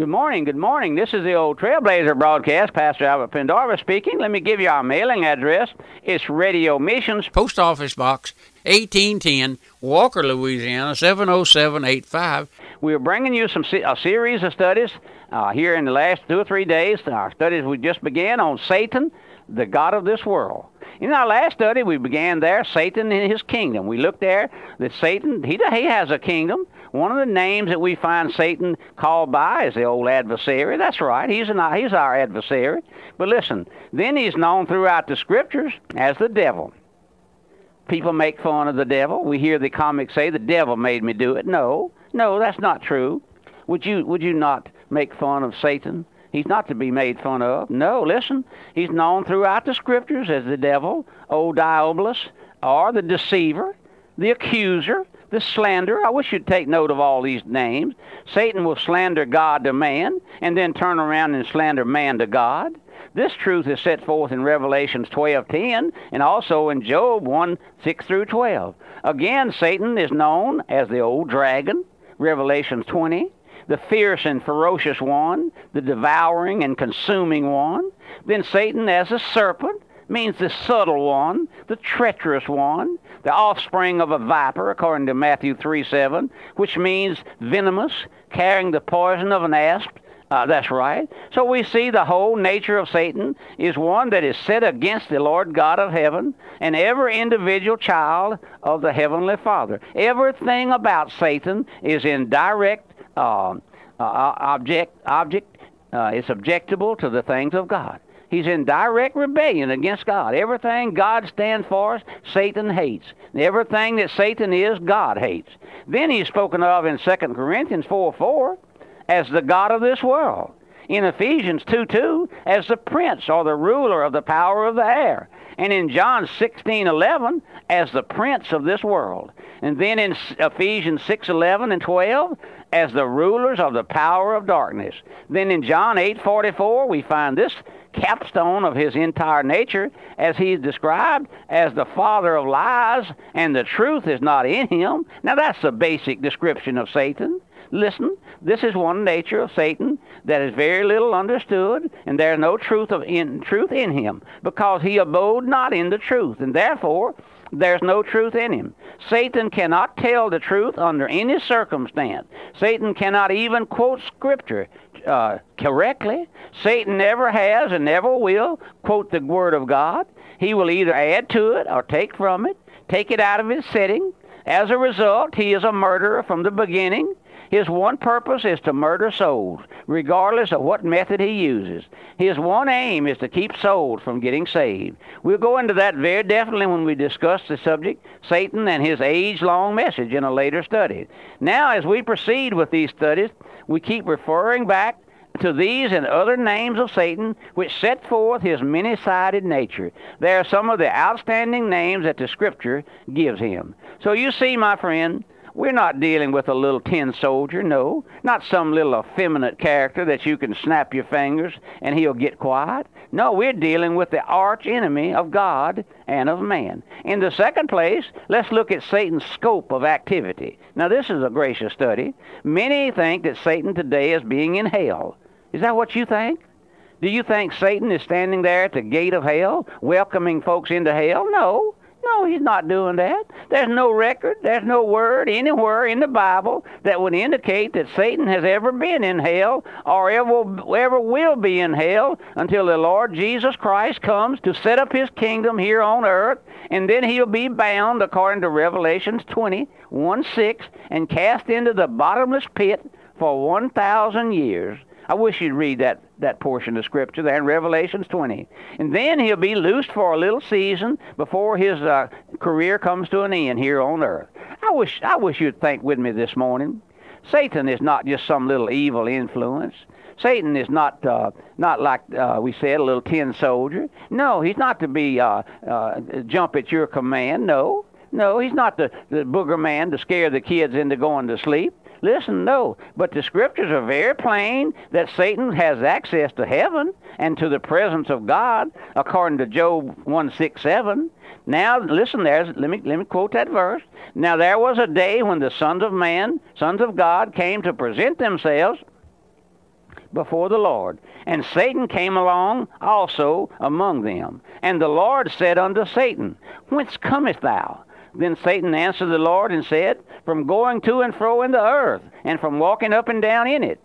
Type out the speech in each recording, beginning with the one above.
Good morning, good morning. This is the old Trailblazer broadcast. Pastor Albert Pendarvis speaking. Let me give you our mailing address. It's Radio Missions, Post Office Box 1810, Walker, Louisiana 70785. We're bringing you some a series of studies uh, here in the last two or three days. Our studies we just began on Satan, the God of this world. In our last study, we began there, Satan and his kingdom. We looked there that Satan, he, he has a kingdom. One of the names that we find Satan called by is the old adversary. That's right. He's, an, he's our adversary. But listen, then he's known throughout the scriptures as the devil. People make fun of the devil. We hear the comics say, the devil made me do it. No, no, that's not true. Would you, would you not make fun of Satan? He's not to be made fun of. No, listen, he's known throughout the scriptures as the devil, old Diabolus, or the deceiver, the accuser, the slanderer. I wish you'd take note of all these names. Satan will slander God to man and then turn around and slander man to God. This truth is set forth in Revelations 12:10 and also in Job 1 6 through 12. Again, Satan is known as the old dragon, Revelations 20, the fierce and ferocious one, the devouring and consuming one. Then Satan as a serpent means the subtle one, the treacherous one, the offspring of a viper, according to Matthew 3 7, which means venomous, carrying the poison of an asp. Uh, that's right. So we see the whole nature of Satan is one that is set against the Lord God of heaven and every individual child of the Heavenly Father. Everything about Satan is in direct uh, uh, object, object uh, it's objectable to the things of God. He's in direct rebellion against God. Everything God stands for, Satan hates. Everything that Satan is, God hates. Then he's spoken of in 2 Corinthians 4 4 as the God of this world. In Ephesians 2 2, as the prince or the ruler of the power of the air. And in John 16 11, as the prince of this world. And then in Ephesians 6 11 and 12, as the rulers of the power of darkness. Then in John 8 44, we find this capstone of his entire nature as he's described as the father of lies and the truth is not in him. Now that's the basic description of Satan. Listen, this is one nature of Satan that is very little understood, and there is no truth of in truth in him, because he abode not in the truth, and therefore there's no truth in him. Satan cannot tell the truth under any circumstance. Satan cannot even quote scripture uh, correctly. Satan never has and never will quote the Word of God. He will either add to it or take from it, take it out of its setting. As a result, he is a murderer from the beginning. His one purpose is to murder souls, regardless of what method he uses. His one aim is to keep souls from getting saved. We'll go into that very definitely when we discuss the subject, Satan and his age long message, in a later study. Now, as we proceed with these studies, we keep referring back to these and other names of Satan which set forth his many sided nature. They are some of the outstanding names that the Scripture gives him. So you see, my friend, we're not dealing with a little tin soldier, no. Not some little effeminate character that you can snap your fingers and he'll get quiet. No, we're dealing with the arch enemy of God and of man. In the second place, let's look at Satan's scope of activity. Now, this is a gracious study. Many think that Satan today is being in hell. Is that what you think? Do you think Satan is standing there at the gate of hell, welcoming folks into hell? No. No, he's not doing that. There's no record, there's no word anywhere in the Bible that would indicate that Satan has ever been in hell or ever, ever will be in hell until the Lord Jesus Christ comes to set up his kingdom here on earth, and then he'll be bound, according to Revelations 20, 1 6, and cast into the bottomless pit for 1,000 years. I wish you'd read that, that portion of Scripture there in Revelations 20. And then he'll be loosed for a little season before his uh, career comes to an end here on earth. I wish, I wish you'd think with me this morning. Satan is not just some little evil influence. Satan is not uh, not like uh, we said, a little tin soldier. No, he's not to be uh, uh, jump at your command. No, no, he's not the, the booger man to scare the kids into going to sleep. Listen, no. But the scriptures are very plain that Satan has access to heaven and to the presence of God, according to Job 1 6 7. Now, listen there. Let me, let me quote that verse. Now, there was a day when the sons of man, sons of God, came to present themselves before the Lord. And Satan came along also among them. And the Lord said unto Satan, Whence comest thou? Then Satan answered the Lord and said, From going to and fro in the earth, and from walking up and down in it.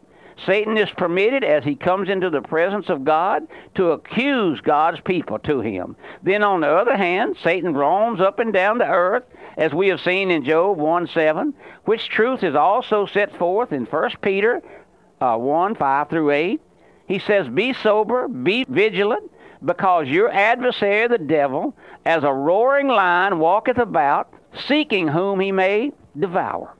Satan is permitted, as he comes into the presence of God, to accuse God's people to him. Then, on the other hand, Satan roams up and down the earth, as we have seen in Job 1 7, which truth is also set forth in 1 Peter uh, 1 5 through 8. He says, Be sober, be vigilant, because your adversary, the devil, as a roaring lion, walketh about, seeking whom he may devour.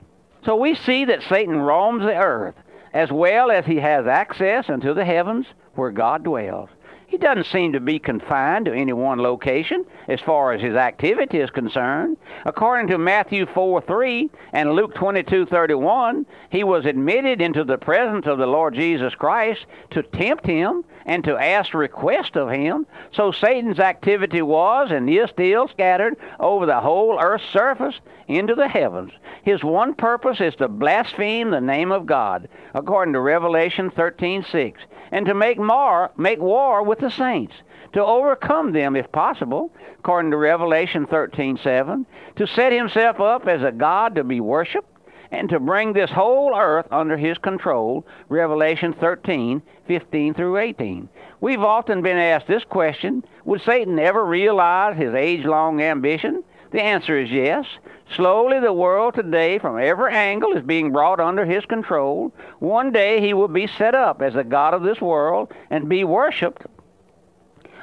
So we see that Satan roams the earth, as well as he has access unto the heavens where God dwells. He doesn't seem to be confined to any one location as far as his activity is concerned. According to Matthew 4 3 and Luke 22 31, he was admitted into the presence of the Lord Jesus Christ to tempt him and to ask request of him. So Satan's activity was and is still scattered over the whole earth's surface into the heavens. His one purpose is to blaspheme the name of God, according to Revelation 13:6, and to make war, make war with the saints, to overcome them if possible, according to Revelation 13:7, to set himself up as a god to be worshipped, and to bring this whole earth under his control, Revelation 13:15 through 18. We've often been asked this question Would Satan ever realize his age long ambition? The answer is yes. Slowly, the world today, from every angle, is being brought under his control. One day, he will be set up as the God of this world and be worshiped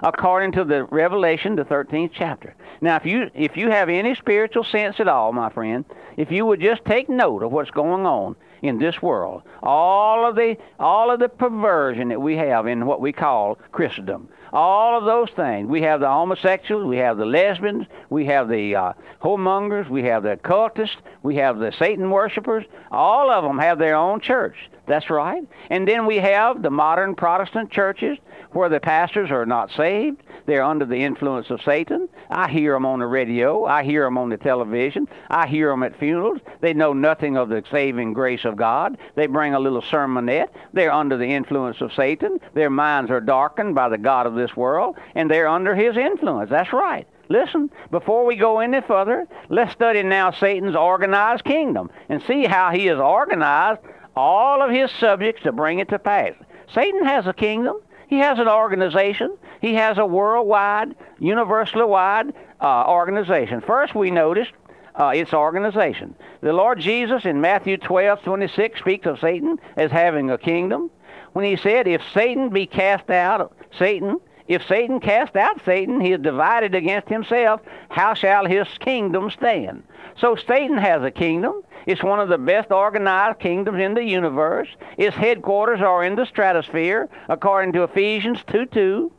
according to the Revelation, the 13th chapter. Now, if you if you have any spiritual sense at all, my friend, if you would just take note of what's going on in this world, all of the all of the perversion that we have in what we call Christendom, all of those things. We have the homosexuals, we have the lesbians, we have the uh, whoremongers, we have the cultists, we have the Satan worshippers. All of them have their own church. That's right. And then we have the modern Protestant churches where the pastors are not saved. They're under the influence of Satan. I hear them on the radio. I hear them on the television. I hear them at funerals. They know nothing of the saving grace of God. They bring a little sermonette. They're under the influence of Satan. Their minds are darkened by the God of this world, and they're under his influence. That's right. Listen, before we go any further, let's study now Satan's organized kingdom and see how he has organized all of his subjects to bring it to pass. Satan has a kingdom. He has an organization. He has a worldwide, universally wide uh, organization. First, we noticed uh, its organization. The Lord Jesus in Matthew 12, 26 speaks of Satan as having a kingdom. When he said, If Satan be cast out, Satan, if Satan cast out Satan, he is divided against himself. How shall his kingdom stand? So Satan has a kingdom. It's one of the best organized kingdoms in the universe. Its headquarters are in the stratosphere, according to Ephesians 2 2.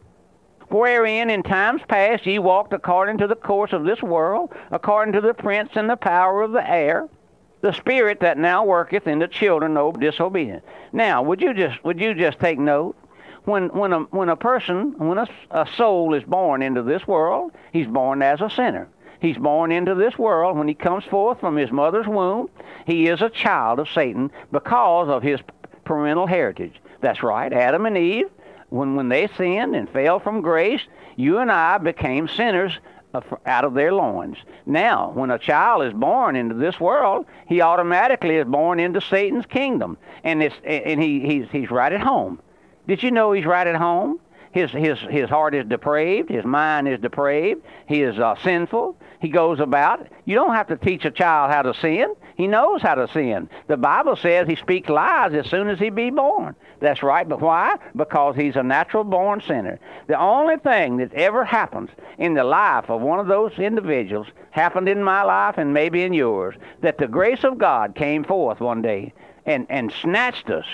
Wherein in times past ye walked according to the course of this world, according to the prince and the power of the air, the spirit that now worketh in the children of disobedience. Now, would you just would you just take note? When when a when a person when a, a soul is born into this world, he's born as a sinner. He's born into this world. When he comes forth from his mother's womb, he is a child of Satan because of his parental heritage. That's right. Adam and Eve, when, when they sinned and fell from grace, you and I became sinners out of their loins. Now, when a child is born into this world, he automatically is born into Satan's kingdom, and it's and he he's he's right at home. Did you know he's right at home? His his his heart is depraved. His mind is depraved. He is uh, sinful he goes about. You don't have to teach a child how to sin. He knows how to sin. The Bible says he speaks lies as soon as he be born. That's right, but why? Because he's a natural born sinner. The only thing that ever happens in the life of one of those individuals happened in my life and maybe in yours, that the grace of God came forth one day and, and snatched us,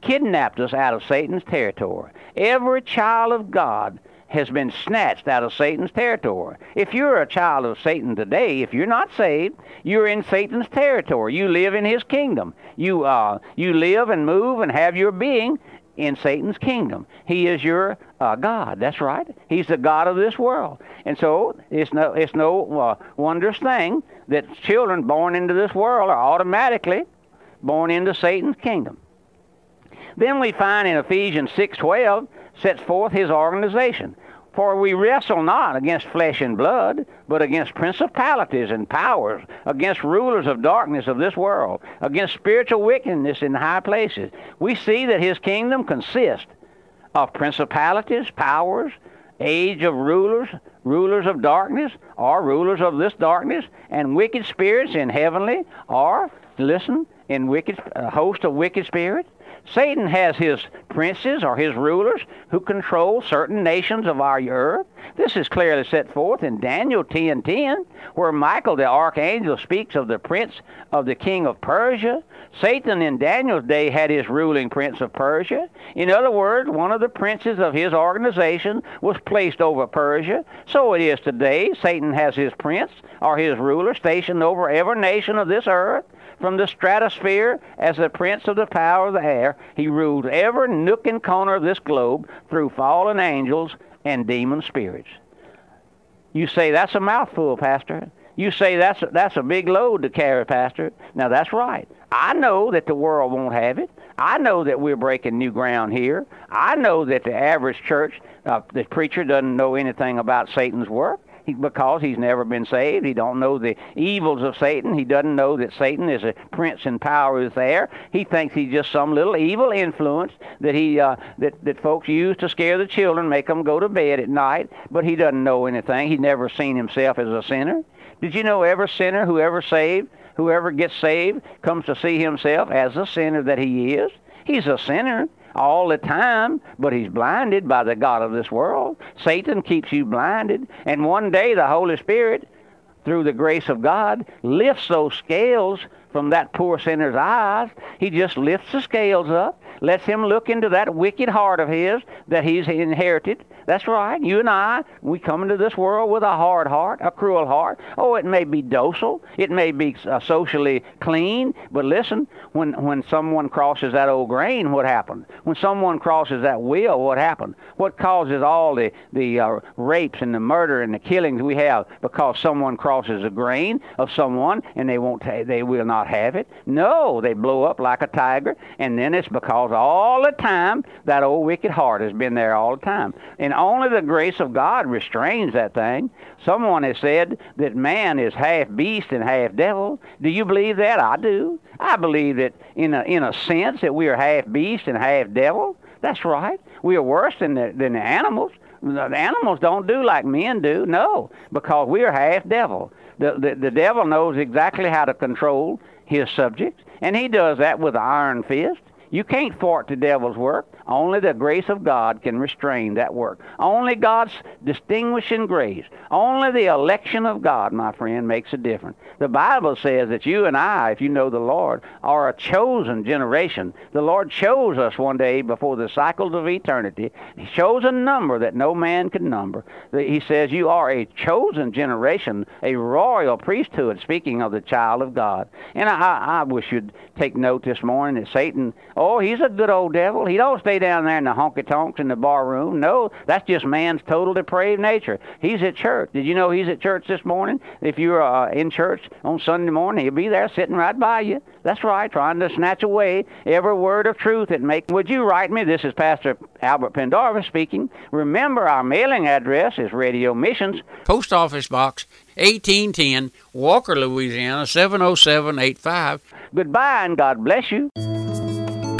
kidnapped us out of Satan's territory. Every child of God has been snatched out of Satan's territory. If you're a child of Satan today, if you're not saved, you're in Satan's territory. You live in his kingdom. You uh, you live and move and have your being in Satan's kingdom. He is your uh, God. That's right. He's the God of this world. And so it's no it's no uh, wondrous thing that children born into this world are automatically born into Satan's kingdom. Then we find in Ephesians 6:12 sets forth his organization. For we wrestle not against flesh and blood, but against principalities and powers, against rulers of darkness of this world, against spiritual wickedness in high places. We see that his kingdom consists of principalities, powers, age of rulers, rulers of darkness, or rulers of this darkness, and wicked spirits in heavenly, or, listen, in wicked, a host of wicked spirits. Satan has his princes or his rulers who control certain nations of our earth. This is clearly set forth in Daniel 10:10, 10, where Michael the archangel speaks of the prince of the king of Persia. Satan in Daniel's day had his ruling prince of Persia. In other words, one of the princes of his organization was placed over Persia. So it is today. Satan has his prince or his ruler stationed over every nation of this earth. From the stratosphere, as the prince of the power of the air, he rules every nook and corner of this globe through fallen angels and demon spirits. You say that's a mouthful, Pastor. You say that's a, that's a big load to carry, Pastor. Now that's right. I know that the world won't have it. I know that we're breaking new ground here. I know that the average church, uh, the preacher doesn't know anything about Satan's work he, because he's never been saved. He don't know the evils of Satan. He doesn't know that Satan is a prince in power is there. He thinks he's just some little evil influence that he uh, that that folks use to scare the children, make them go to bed at night. But he doesn't know anything. He's never seen himself as a sinner. Did you know every sinner who ever saved, whoever gets saved, comes to see himself as the sinner that he is? He's a sinner all the time, but he's blinded by the God of this world. Satan keeps you blinded. And one day the Holy Spirit, through the grace of God, lifts those scales from that poor sinner's eyes. He just lifts the scales up, lets him look into that wicked heart of his that he's inherited, that's right. You and I, we come into this world with a hard heart, a cruel heart. Oh, it may be docile, it may be uh, socially clean, but listen, when when someone crosses that old grain, what happened? When someone crosses that wheel, what happened? What causes all the the uh, rapes and the murder and the killings we have because someone crosses a grain of someone and they won't they will not have it? No, they blow up like a tiger, and then it's because all the time that old wicked heart has been there all the time. And and only the grace of God restrains that thing. Someone has said that man is half beast and half devil. Do you believe that? I do. I believe that in a, in a sense that we are half beast and half devil. That's right. We are worse than the, than the animals. The animals don't do like men do. No, because we are half devil. The, the, the devil knows exactly how to control his subjects, and he does that with an iron fist. You can't thwart the devil's work. Only the grace of God can restrain that work. Only God's distinguishing grace, only the election of God, my friend, makes a difference. The Bible says that you and I, if you know the Lord, are a chosen generation. The Lord chose us one day before the cycles of eternity. He chose a number that no man can number. He says you are a chosen generation, a royal priesthood, speaking of the child of God. And I, I wish you'd take note this morning that Satan, oh, he's a good old devil. He don't stay down there in the honky tonks in the bar room. No, that's just man's total depraved nature. He's at church. Did you know he's at church this morning? If you're uh, in church on Sunday morning, he'll be there sitting right by you. That's right, trying to snatch away every word of truth that make. Would you write me? This is Pastor Albert Pendarvis speaking. Remember, our mailing address is Radio Missions, Post Office Box 1810, Walker, Louisiana 70785. Goodbye and God bless you.